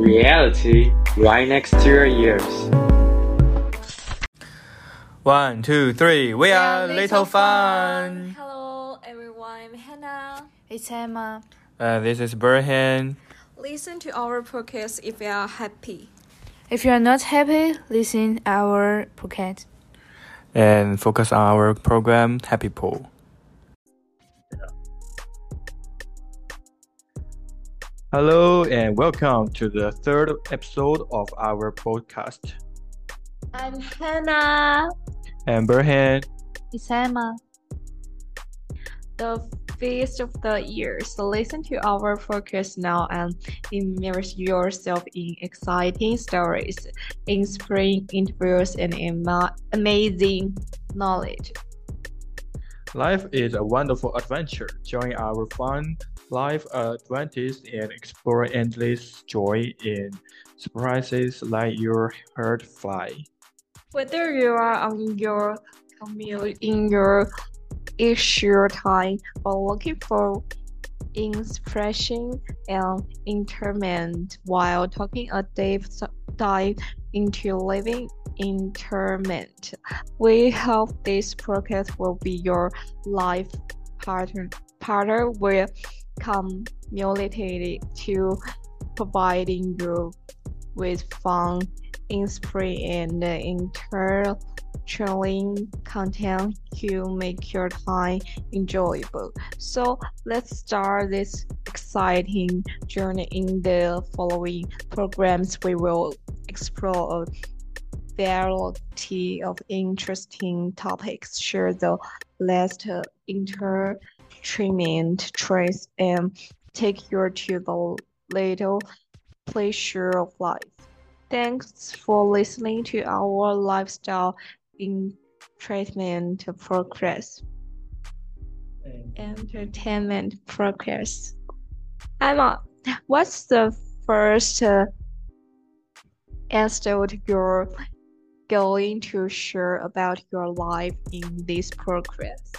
reality right next to your ears. One, two, three. We are Little Fun. Hello, everyone. I'm Hannah. It's Emma. Uh, this is Burhan. Listen to our podcast if you are happy. If you are not happy, listen our podcast. And focus on our program, Happy Pool. Hello and welcome to the third episode of our podcast. I'm Hannah. And Berhan. It's Emma. The feast of the year. So listen to our podcast now and immerse yourself in exciting stories, inspiring interviews, and ama- amazing knowledge. Life is a wonderful adventure. Join our fun life adventures and explore endless joy in surprises like your heart fly. Whether you are on your commute in your issue time or looking for inspiration and entertainment while taking a deep dive into living entertainment. We hope this podcast will be your life partner partner with community to providing you with fun, inspiring, and entertaining content to make your time enjoyable. So let's start this exciting journey in the following programs. We will explore a variety of interesting topics, share the latest entertainment trends, and take you to the little pleasure of life. Thanks for listening to our lifestyle entertainment progress. Entertainment progress. Emma, what's the first uh, anecdote you're going to share about your life in this progress?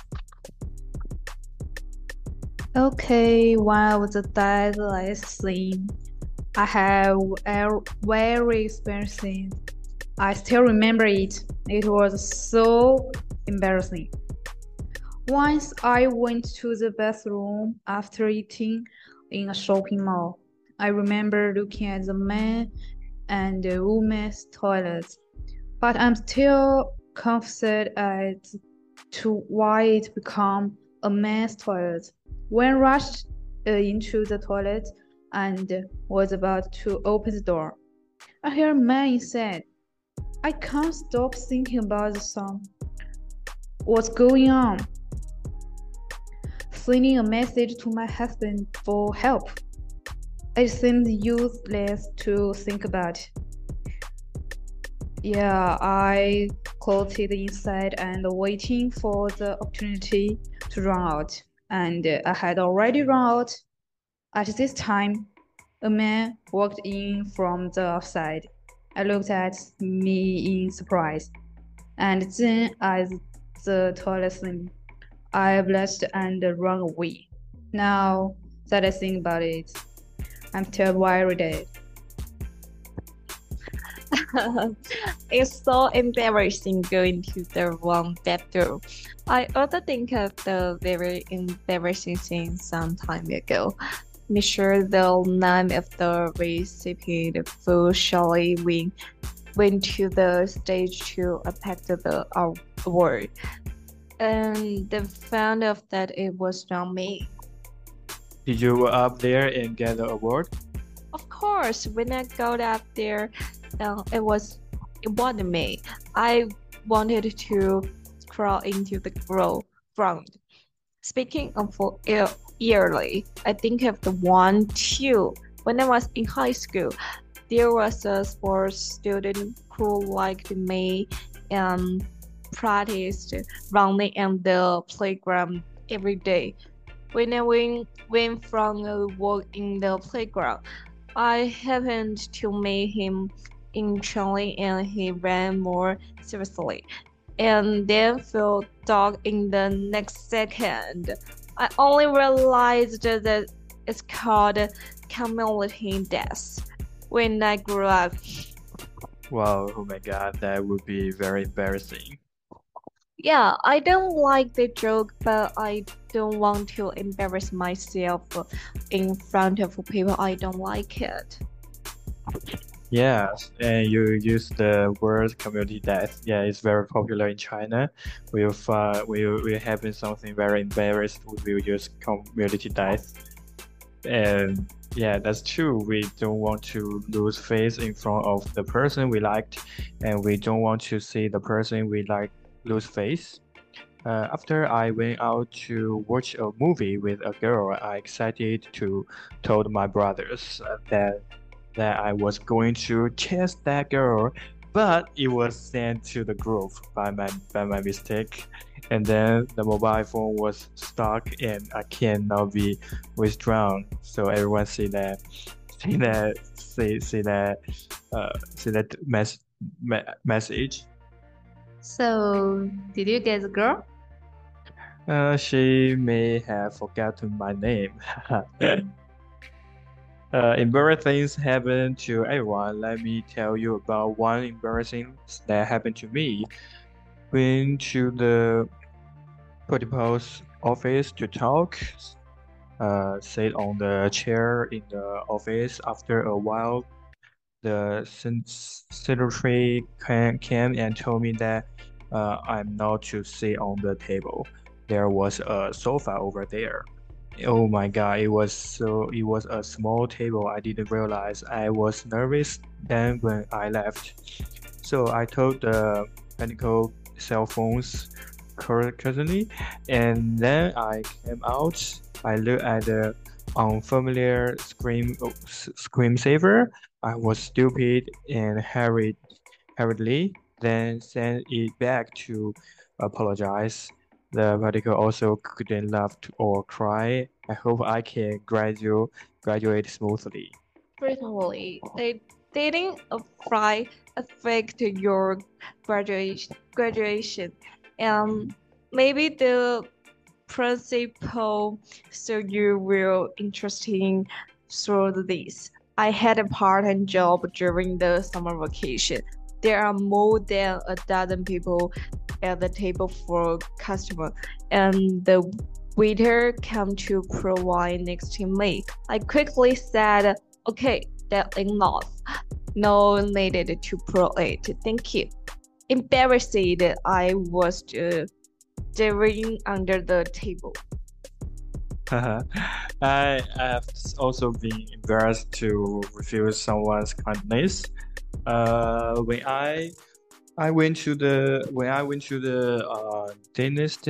Okay, one of the last scene, I have a very experiencing. I still remember it. It was so embarrassing. Once I went to the bathroom after eating in a shopping mall. I remember looking at the man and the woman's toilets, but I'm still confused as to why it became a man's toilet. When rushed uh, into the toilet and was about to open the door, I heard a man said, I can't stop thinking about the song. What's going on? Sending a message to my husband for help. It seems useless to think about. Yeah, I closed it inside and waiting for the opportunity to run out. And I had already run out. At this time, a man walked in from the outside. I looked at me in surprise. And then as the toilet slammed, I blushed and ran away. Now that I think about it, I'm worried. it's so embarrassing going to the wrong bathroom. I also think of the very embarrassing thing some time ago. Make sure the name of the recipient officially went, went to the stage to accept the award. And they found out that it was not me. Did you go up there and get the award? Of course, when I got up there, uh, it was it wasn't me. I wanted to crawl into the ground. Speaking of yearly, I think of the one too. When I was in high school, there was a sports student who liked me and practiced running on the playground every day. When I went, went from a walk in the playground, I happened to meet him in Chile and he ran more seriously and then fell dog in the next second. I only realized that it's called community death. when I grew up. Wow, oh my God, that would be very embarrassing. Yeah, I don't like the joke, but I don't want to embarrass myself in front of people. I don't like it. Yes, and you use the word community death. Yeah, it's very popular in China. We'll find we we having something very embarrassed. We will use community death, and yeah, that's true. We don't want to lose face in front of the person we liked, and we don't want to see the person we like lose face. Uh, after I went out to watch a movie with a girl, I excited to told my brothers that that I was going to chase that girl, but it was sent to the group by my by my mistake, and then the mobile phone was stuck and I cannot be withdrawn. So everyone see that, see that, see see that, uh, see that mess, me message. So, did you get the girl? Uh, she may have forgotten my name. Uh, embarrassing things happen to everyone. Let me tell you about one embarrassing that happened to me. Went to the principal's office to talk. Uh, sat on the chair in the office. After a while, the secretary came and told me that uh, I'm not to sit on the table. There was a sofa over there. Oh my god, it was so it was a small table. I didn't realize I was nervous then when I left. So I told the medical cell phones courteously and then I came out. I looked at the unfamiliar screen screensaver. I was stupid and hurried hurriedly, then sent it back to apologize. The medical also couldn't laugh or cry. I hope I can graduate graduate smoothly. Certainly, they didn't affect your graduation graduation, and maybe the principal so you will interesting through this. I had a part-time job during the summer vacation. There are more than a dozen people at the table for customer, and the waiter came to provide next to me. I quickly said, "Okay, that enough. No needed to it. Thank you." Embarrassed, I was staring under the table. I have also been embarrassed to refuse someone's kindness. Uh, when I I went to the when I went to the uh, dentist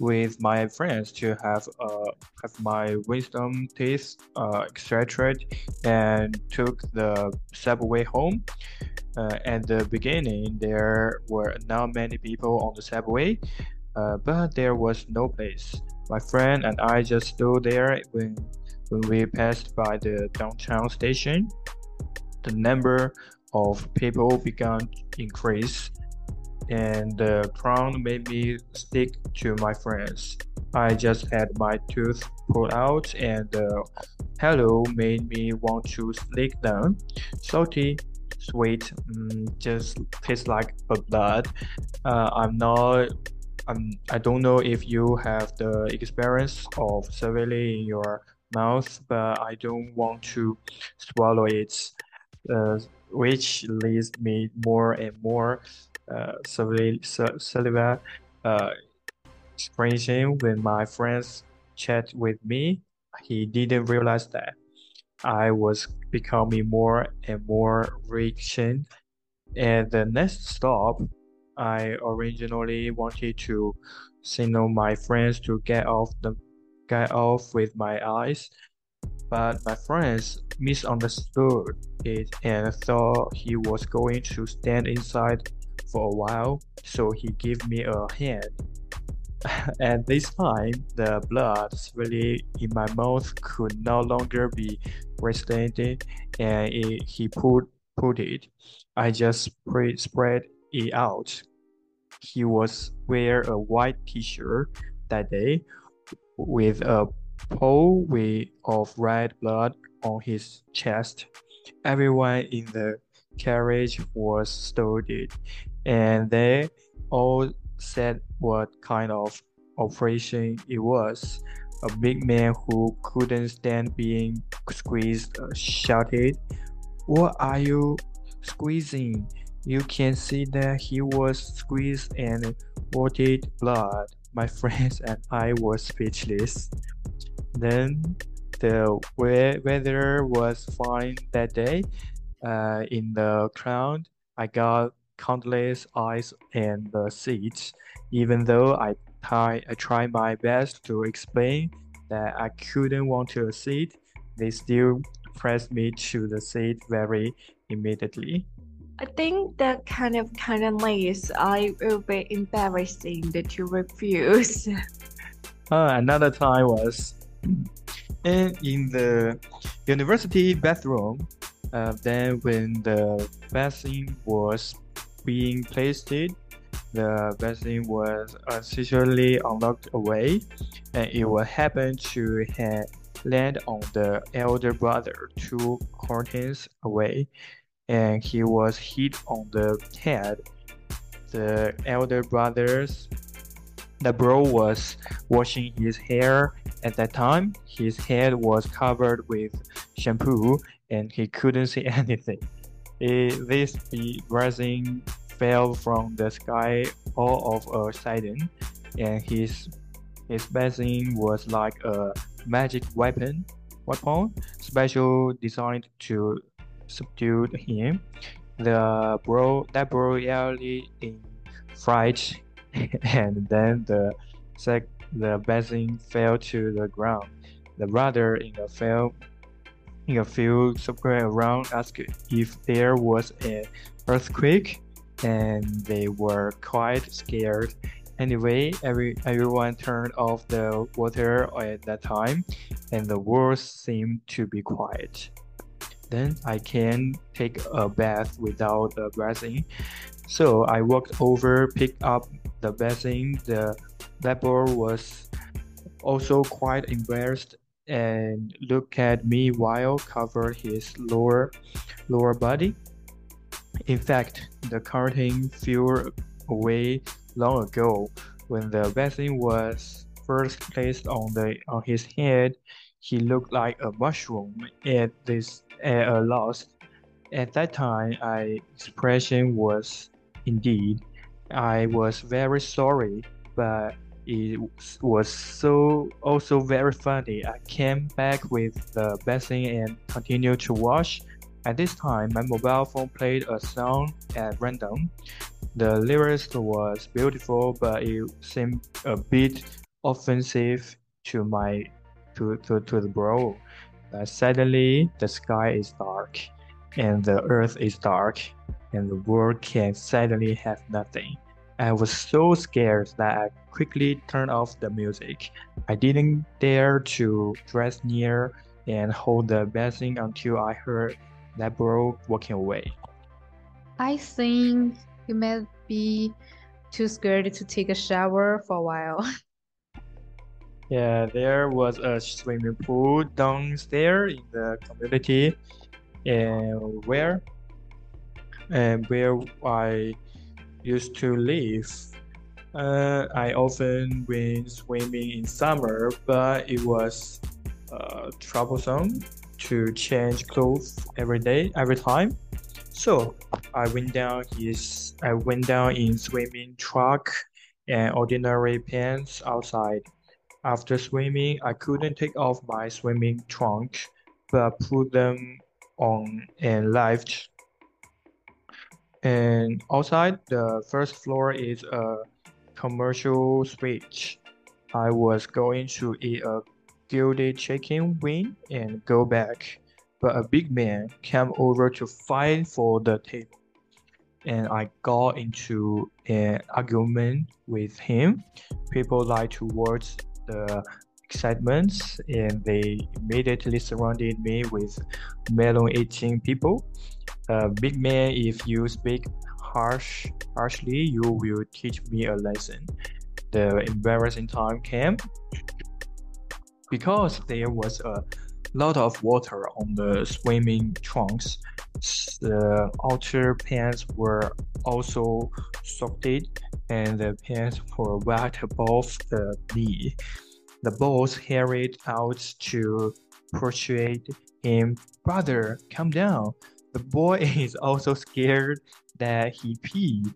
with my friends to have uh have my wisdom teeth uh, extracted and took the subway home. Uh, at the beginning, there were not many people on the subway, uh, but there was no place. My friend and I just stood there when when we passed by the downtown station. The number of people began to increase, and the crown made me stick to my friends. I just had my tooth pulled out, and the hello made me want to lick them. Salty, sweet, mm, just tastes like a blood. Uh, I'm not. I'm, I don't know if you have the experience of severely in your mouth, but I don't want to swallow it. Uh, which leads me more and more uh, saliva uh, expression when my friends chat with me. He didn't realize that I was becoming more and more rich. At the next stop, I originally wanted to signal my friends to get off the get off with my eyes, but my friends misunderstood it and thought he was going to stand inside for a while, so he gave me a hand. At this time, the blood really in my mouth could no longer be restrained, and it, he put put it. I just spread, spread it out. He was wear a white T-shirt that day with a pool of red blood on his chest. Everyone in the carriage was startled, and they all said what kind of operation it was. A big man who couldn't stand being squeezed shouted, What are you squeezing? You can see that he was squeezed and vomited blood. My friends and I were speechless. Then the weather was fine that day. Uh, in the crowd, I got countless eyes and the seats, even though I, I tried my best to explain that I couldn't want to a seat, they still pressed me to the seat very immediately. I think that kind of kindness I will be embarrassing that you refuse. Uh, another time was in, in the university bathroom. Uh, then when the bathroom was being placed, the bathroom was essentially unlocked away, and it would happen to land on the elder brother two curtains away and he was hit on the head. The elder brothers, the bro was washing his hair at that time. His head was covered with shampoo and he couldn't see anything. It, this resin fell from the sky all of a sudden, and his his basin was like a magic weapon, weapon special designed to subdued him. The bro that bro yelled in fright, and then the sec the basin fell to the ground. The brother in a fell in a few square around asked if there was an earthquake, and they were quite scared. Anyway, every everyone turned off the water at that time, and the world seemed to be quiet. Then I can take a bath without the bathing. So I walked over, picked up the bathing. The leper was also quite embarrassed and looked at me while covered his lower lower body. In fact, the curtain flew away long ago when the bathing was first placed on the on his head. He looked like a mushroom at this at a loss. At that time, I expression was indeed, I was very sorry, but it was so also very funny. I came back with the basin and continued to wash. At this time, my mobile phone played a song at random. The lyrics was beautiful, but it seemed a bit offensive to my to to, to the bro. Uh, suddenly, the sky is dark, and the earth is dark, and the world can suddenly have nothing. I was so scared that I quickly turned off the music. I didn't dare to dress near and hold the basin until I heard that bro walking away. I think you may be too scared to take a shower for a while. Yeah, there was a swimming pool downstairs in the community, and where and where I used to live. Uh, I often went swimming in summer, but it was uh, troublesome to change clothes every day, every time. So I went down his, I went down in swimming truck and ordinary pants outside. After swimming, I couldn't take off my swimming trunk, but put them on and left. And outside, the first floor is a commercial switch. I was going to eat a gilded chicken wing and go back, but a big man came over to fight for the table. And I got into an argument with him. People like to watch the excitement and they immediately surrounded me with melon eating people. Uh, big man, if you speak harsh harshly, you will teach me a lesson. The embarrassing time came because there was a lot of water on the swimming trunks. The outer pants were also soaked, and the pants were wet above the knee. The boys hurried out to persuade him, Brother, come down. The boy is also scared that he peed.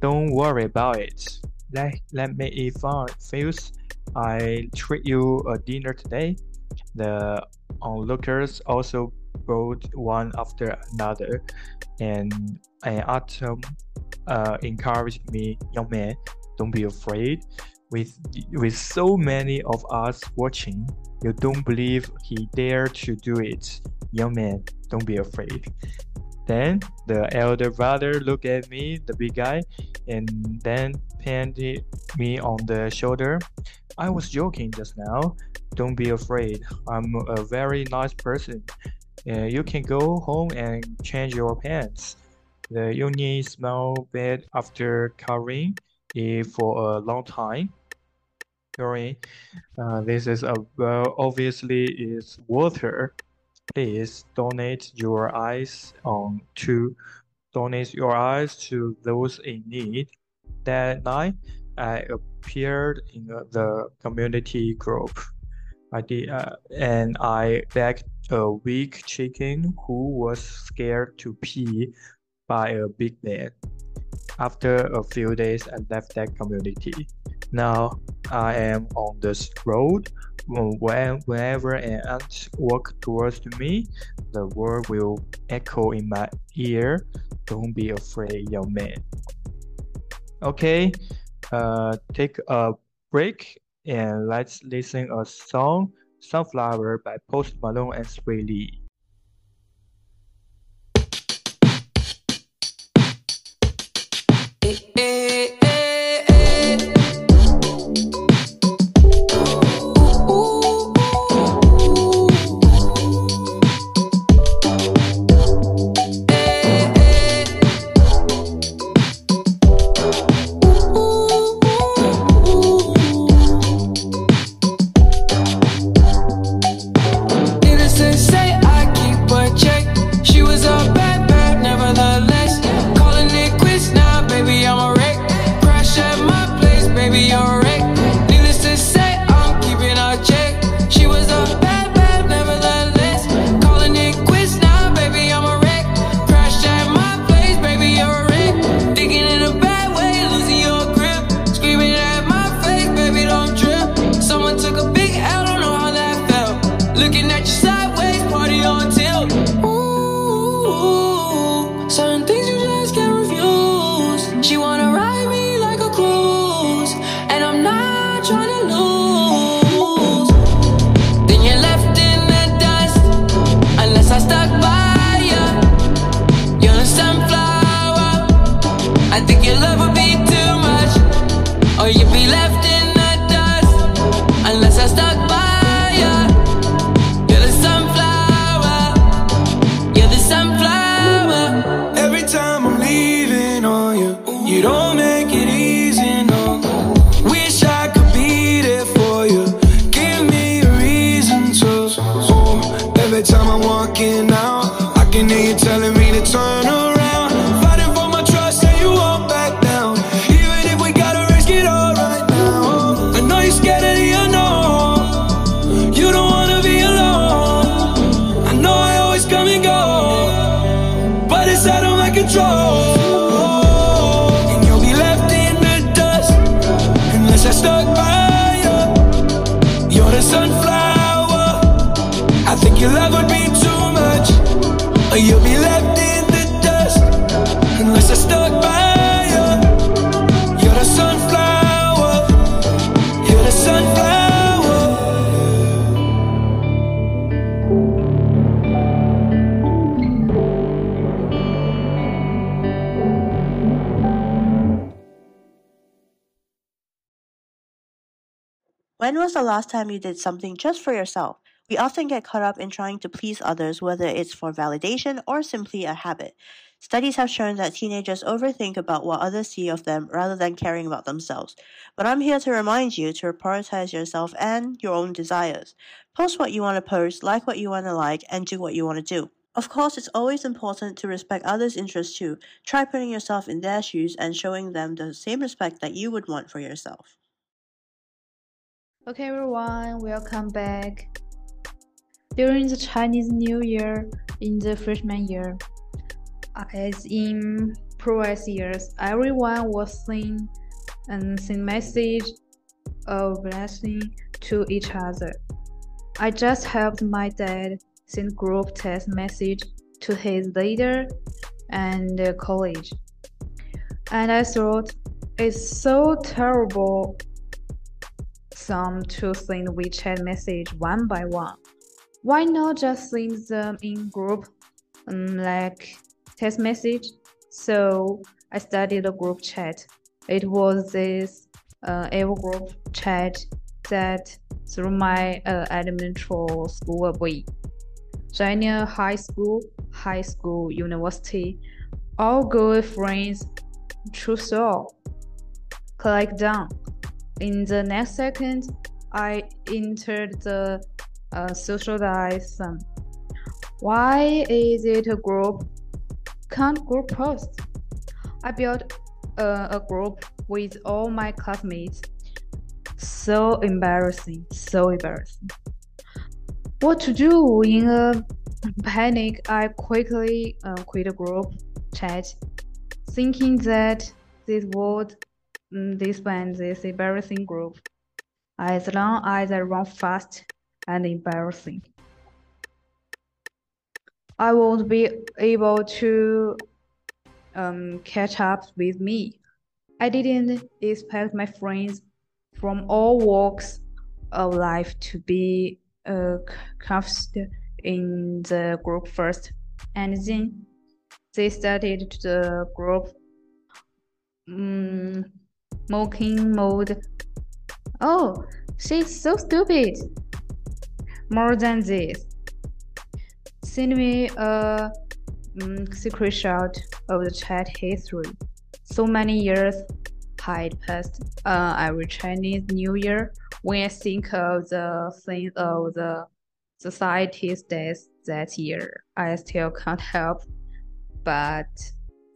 Don't worry about it. Let, let me if fun. Feels I treat you a dinner today. The onlookers also brought one after another, and an Atom uh, encouraged me, young man, don't be afraid. With with so many of us watching, you don't believe he dared to do it. Young man, don't be afraid. Then the elder brother looked at me, the big guy, and then patted me on the shoulder. I was joking just now. Don't be afraid. I'm a very nice person. Uh, you can go home and change your pants. The uni smell bad after covering it for a long time. Sorry, uh, this is a well, obviously is water. Please donate your eyes on to donate your eyes to those in need. That night, I appeared in the community group. I did, uh, and I begged a weak chicken who was scared to pee by a big man. After a few days, I left that community. Now I am on this road. When, whenever an ant walks towards me, the word will echo in my ear. Don't be afraid, young man. Okay, uh, take a break and let's listen a song, Sunflower by Post Malone and Swae Lee. When was the last time you did something just for yourself? We often get caught up in trying to please others, whether it's for validation or simply a habit. Studies have shown that teenagers overthink about what others see of them rather than caring about themselves. But I'm here to remind you to prioritize yourself and your own desires. Post what you want to post, like what you want to like, and do what you want to do. Of course, it's always important to respect others' interests too. Try putting yourself in their shoes and showing them the same respect that you would want for yourself. Okay, everyone, welcome back. During the Chinese New Year in the freshman year, as in previous years, everyone was sending and send message of blessing to each other. I just helped my dad send group text message to his leader and college. And I thought it's so terrible some to send WeChat message one by one. Why not just send them in group um, like text message? So I started a group chat. It was this uh, group chat that through my uh, elementary school way junior high school, high school, university, all good friends true soul. Click done. In the next second, I entered the uh, socialization. Why is it a group? Can't group post. I built uh, a group with all my classmates. So embarrassing, so embarrassing. What to do in a panic? I quickly uh, quit a group chat, thinking that this would disband this embarrassing group as long as I run fast and embarrassing. I won't be able to um, catch up with me. I didn't expect my friends from all walks of life to be uh, cast in the group first, and then they started the group um, mocking mode. Oh, she's so stupid. More than this, send me a um, secret shot of the chat history. So many years had passed. Uh, every Chinese New Year, when I think of the things of the society's days that year, I still can't help but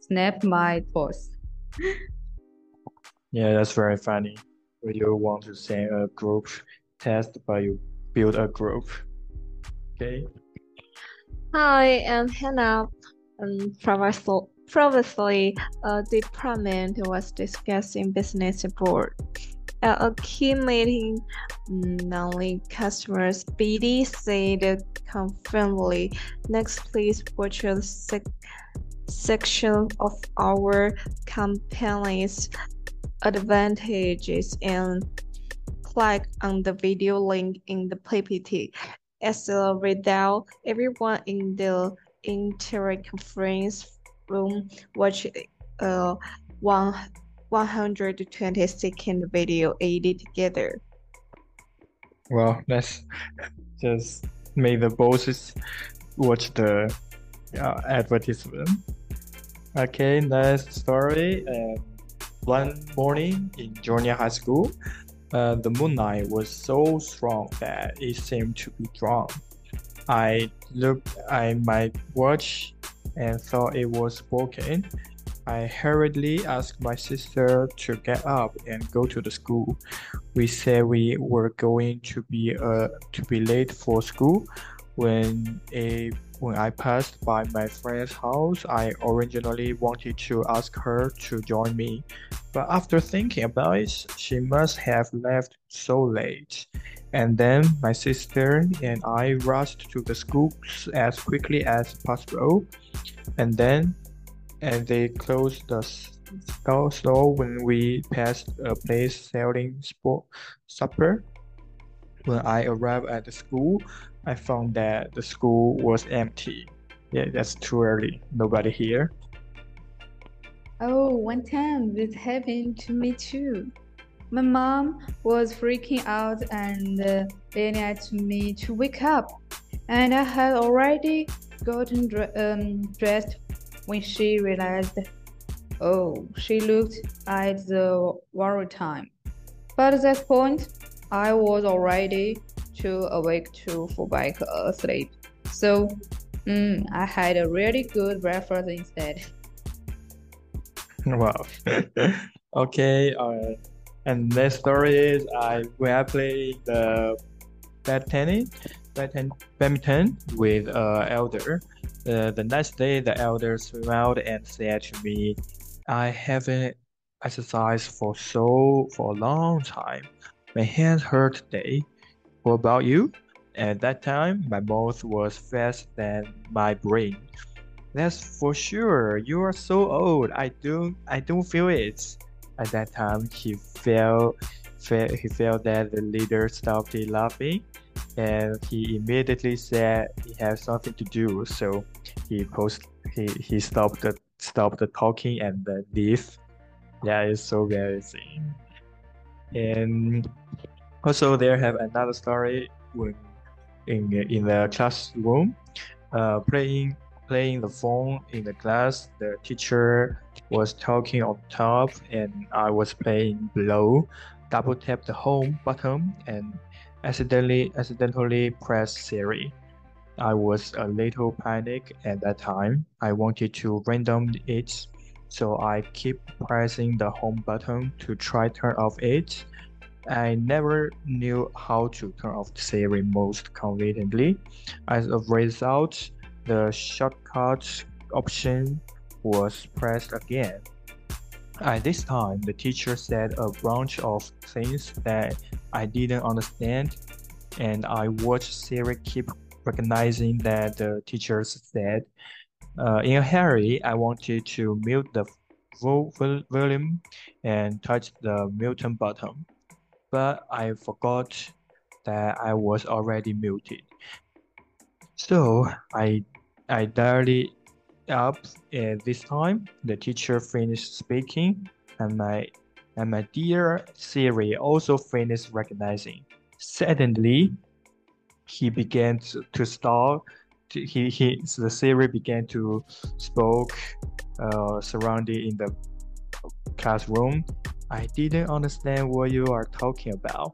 snap my toes. Yeah, that's very funny. When you want to send a group test, but you build a group. Okay. Hi, I'm Hannah. Um, previously, a department was discussing business board. At a key meeting, non customers, BD said confidently, next please watch the sec section of our company's advantages and click on the video link in the PPT. As a result, everyone in the entire conference room watched a one 120 second video edited together. Well, let's just make the bosses watch the uh, advertisement. Okay, next story. Uh, one morning in junior high school, uh, the moonlight was so strong that it seemed to be drawn. I looked at my watch and thought it was broken. I hurriedly asked my sister to get up and go to the school. We said we were going to be uh, to be late for school. When a when I passed by my friend's house, I originally wanted to ask her to join me, but after thinking about it, she must have left so late. And then my sister and I rushed to the school as quickly as possible. And then and they closed the store when we passed a place selling sport supper. When I arrived at the school, I found that the school was empty. Yeah, that's too early. Nobody here. Oh, one time this happened to me too. My mom was freaking out and uh, yelling at me to wake up, and I had already gotten dr um, dressed when she realized, oh, she looked at the worry time. But at that point, I was already too awake to fall back asleep. So mm, I had a really good breakfast instead. Wow. okay. Uh, and next story is I when I played the badminton, badminton, badminton with uh, elder. Uh, the next day, the elder smiled and said to me, "I haven't exercised for so for a long time. My hands hurt today. What about you?" At that time, my mouth was faster than my brain. That's for sure. You are so old. I don't I don't feel it. At that time, he felt, felt he felt that the leader stopped laughing, and he immediately said he had something to do. So he post he he stopped the stopped the talking and then leave. Yeah, it's so embarrassing. And also, there have another story when in in the classroom, uh, playing playing the phone in the class. The teacher was talking on top and I was playing below. Double tap the home button and accidentally accidentally press Siri. I was a little panic at that time. I wanted to random it, so I keep pressing the home button to try turn off it. I never knew how to turn off Siri most conveniently. As a result, the shortcut option was pressed again. At this time, the teacher said a bunch of things that I didn't understand, and I watched Siri keep recognizing that the teacher said. Uh, in a hurry, I wanted to mute the volume and touch the mute button, but I forgot that I was already muted. So I I dialed it up and this time the teacher finished speaking and my and my dear Siri also finished recognizing. Suddenly he began to, start he, he the Siri began to spoke uh, surrounding in the classroom. I didn't understand what you are talking about.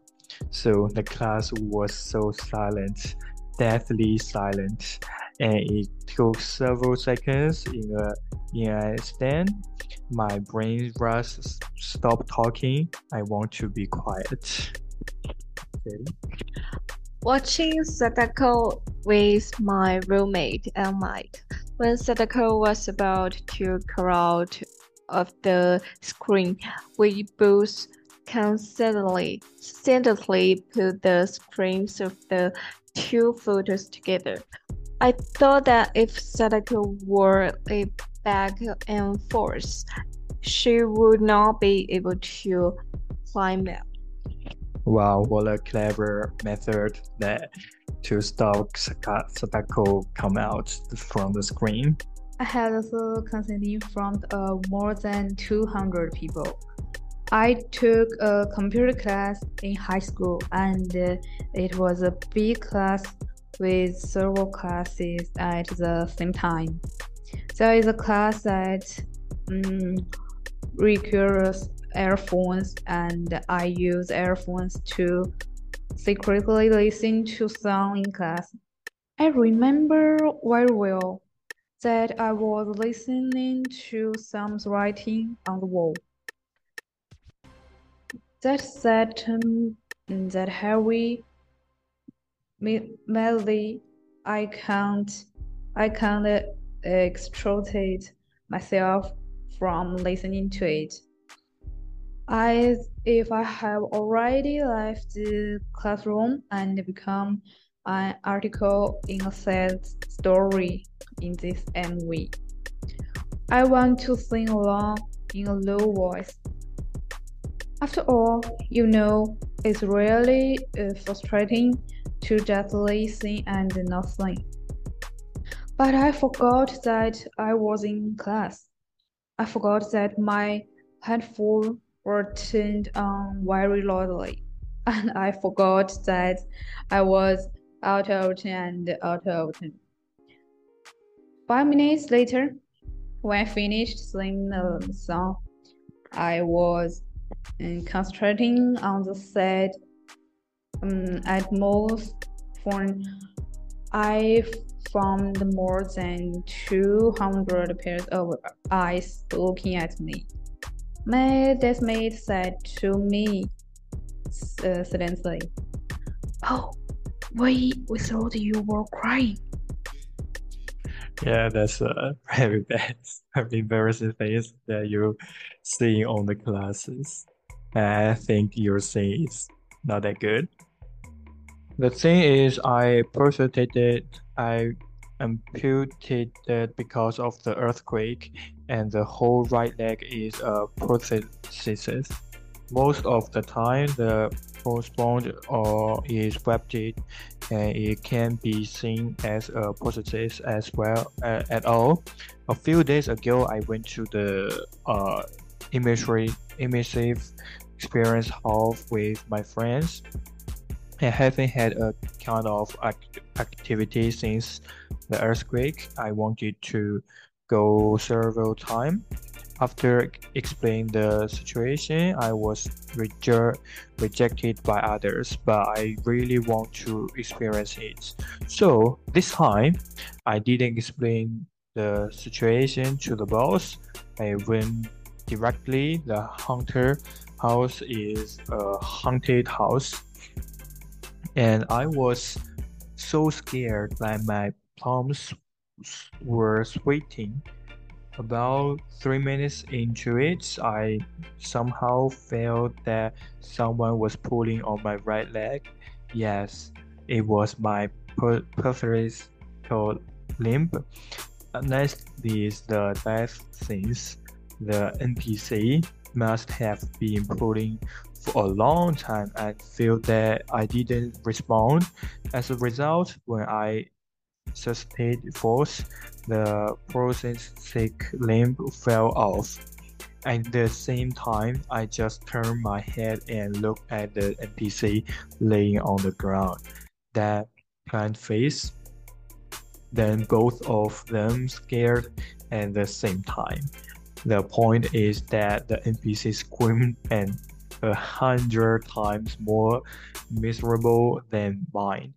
So the class was so silent, deathly silent and it took several seconds in a in a stand. My brain just stopped talking. I want to be quiet. Okay. Watching Sadako with my roommate and Mike. When Sadako was about to crawl of the screen, we both constantly, constantly put the screens of the two photos together. I thought that if Sadako were a back and forth, she would not be able to climb out. Wow, what a clever method that to stop Sadako come out from the screen. I had also in front of more than 200 people. I took a computer class in high school and it was a big class with several classes at the same time. There is a class that um, requires earphones, and I use earphones to secretly listen to song in class. I remember very well that I was listening to some writing on the wall. That certain that heavy melody, I can't, I can't extricate myself from listening to it. As if I have already left the classroom and become an article in a sad story in this MV. I want to sing along in a low voice. After all, you know, it's really uh, frustrating to just listen and nothing. But I forgot that I was in class. I forgot that my headphones were turned on very loudly. And I forgot that I was out of and out of Five minutes later, When I finished singing the song, I was um, concentrating on the sad um, atmosphere. I found more than 200 pairs of eyes looking at me. My deskmate said to me uh, silently, Oh, we, we thought you were crying. Yeah, that's uh, a very bad, very embarrassing things that you see on the classes. I think your scene is not that good. The thing is, I persecuted, I amputated because of the earthquake, and the whole right leg is a prosthesis. Most of the time, the postponed or is webbed, and it can be seen as a prosthesis as well uh, at all. A few days ago, I went to the uh, imagery immersive experience hall with my friends and having had a kind of activity since the earthquake, I wanted to go several times. After explaining the situation, I was reje rejected by others, but I really want to experience it. So this time, I didn't explain the situation to the boss. I went directly. The haunted house is a haunted house and I was so scared that my palms were sweating. About three minutes into it, I somehow felt that someone was pulling on my right leg. Yes, it was my perfect limb. Next is the death scenes. The NPC must have been pulling for a long time and feel that I didn't respond. As a result, when I sustained force, the prosthetic limb fell off. At the same time, I just turned my head and looked at the NPC laying on the ground. That plant face. Then both of them scared at the same time. The point is that the NPC screamed and a hundred times more miserable than mine.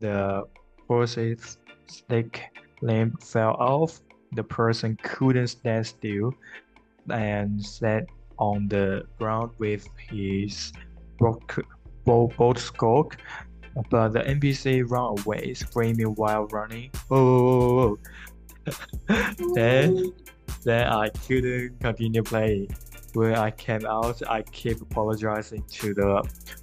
The horse's stick limb fell off. The person couldn't stand still and sat on the ground with his bolt skulk. But the NPC ran away, screaming while running. Oh! oh, oh, oh then, then I couldn't continue playing when I came out, I kept apologizing to the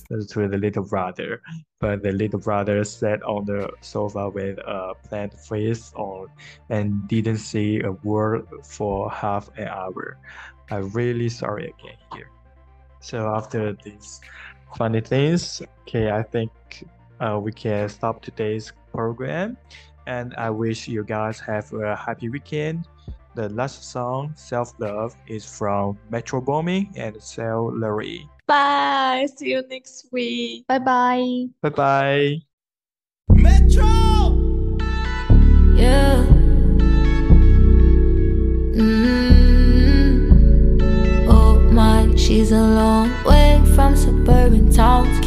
to the little brother, but the little brother sat on the sofa with a plant face on and didn't say a word for half an hour. I'm really sorry again here. So after these funny things, okay, I think uh, we can stop today's program, and I wish you guys have a happy weekend. The last song, Self Love, is from Metro Boomin and Coi Leray. Bye. See you next week. Bye bye. Bye bye. Metro! Yeah. Mm-hmm. Oh my, she's a long way from suburban towns.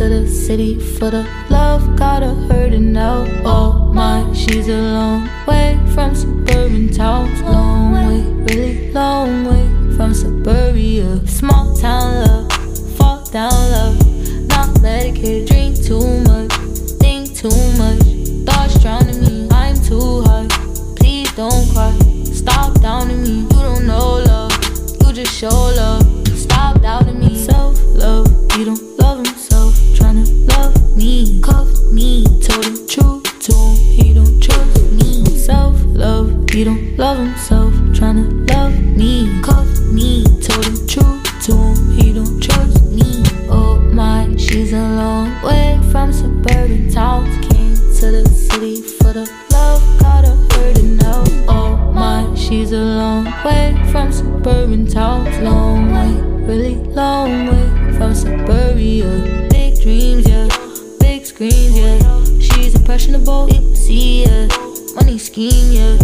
To the city for the love, got her hurting now. Oh my, she's a long way from suburban towns. Long way, really long way from suburbia. Small town love, fall down love. Not medicated, drink too much, think too much. Thoughts drowning me, I'm too high. Please don't cry, stop downing me. You don't know love, you just show love. Love himself, trying to love me. Cuff me, told the truth to him, he don't trust me. Oh my, she's a long way from suburban towns. Came to the city for the love, got her hurting now. Oh my, she's a long way from suburban towns. Long way, really long way from suburbia. Big dreams, yeah, big screens, yeah. She's impressionable, see, yeah. Money scheme, yeah.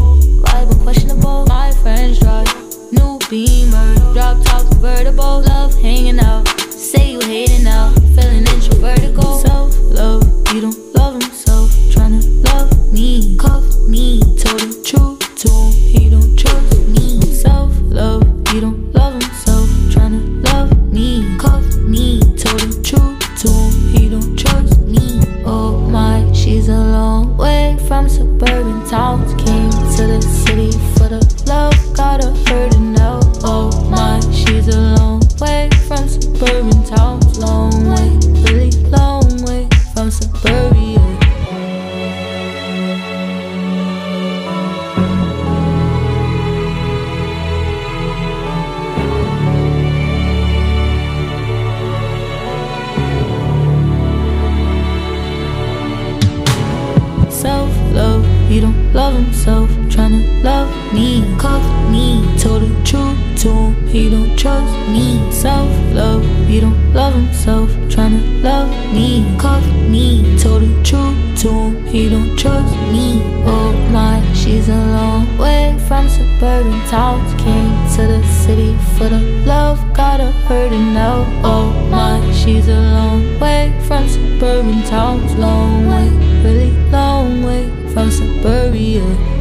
He don't trust me. Self love, he don't love himself. Tryna love me, cuff me, tell the truth to him. He don't trust me. Oh my, she's a long way from suburban towns. Came to the city for the love, got her hurting now. Oh my, she's a long way from suburban towns. Long way, really long way from suburbia.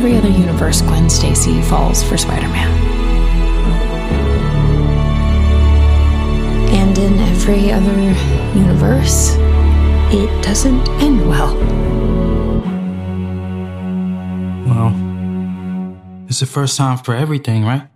Every other universe, Gwen Stacy falls for Spider Man. And in every other universe, it doesn't end well. Well, it's the first time for everything, right?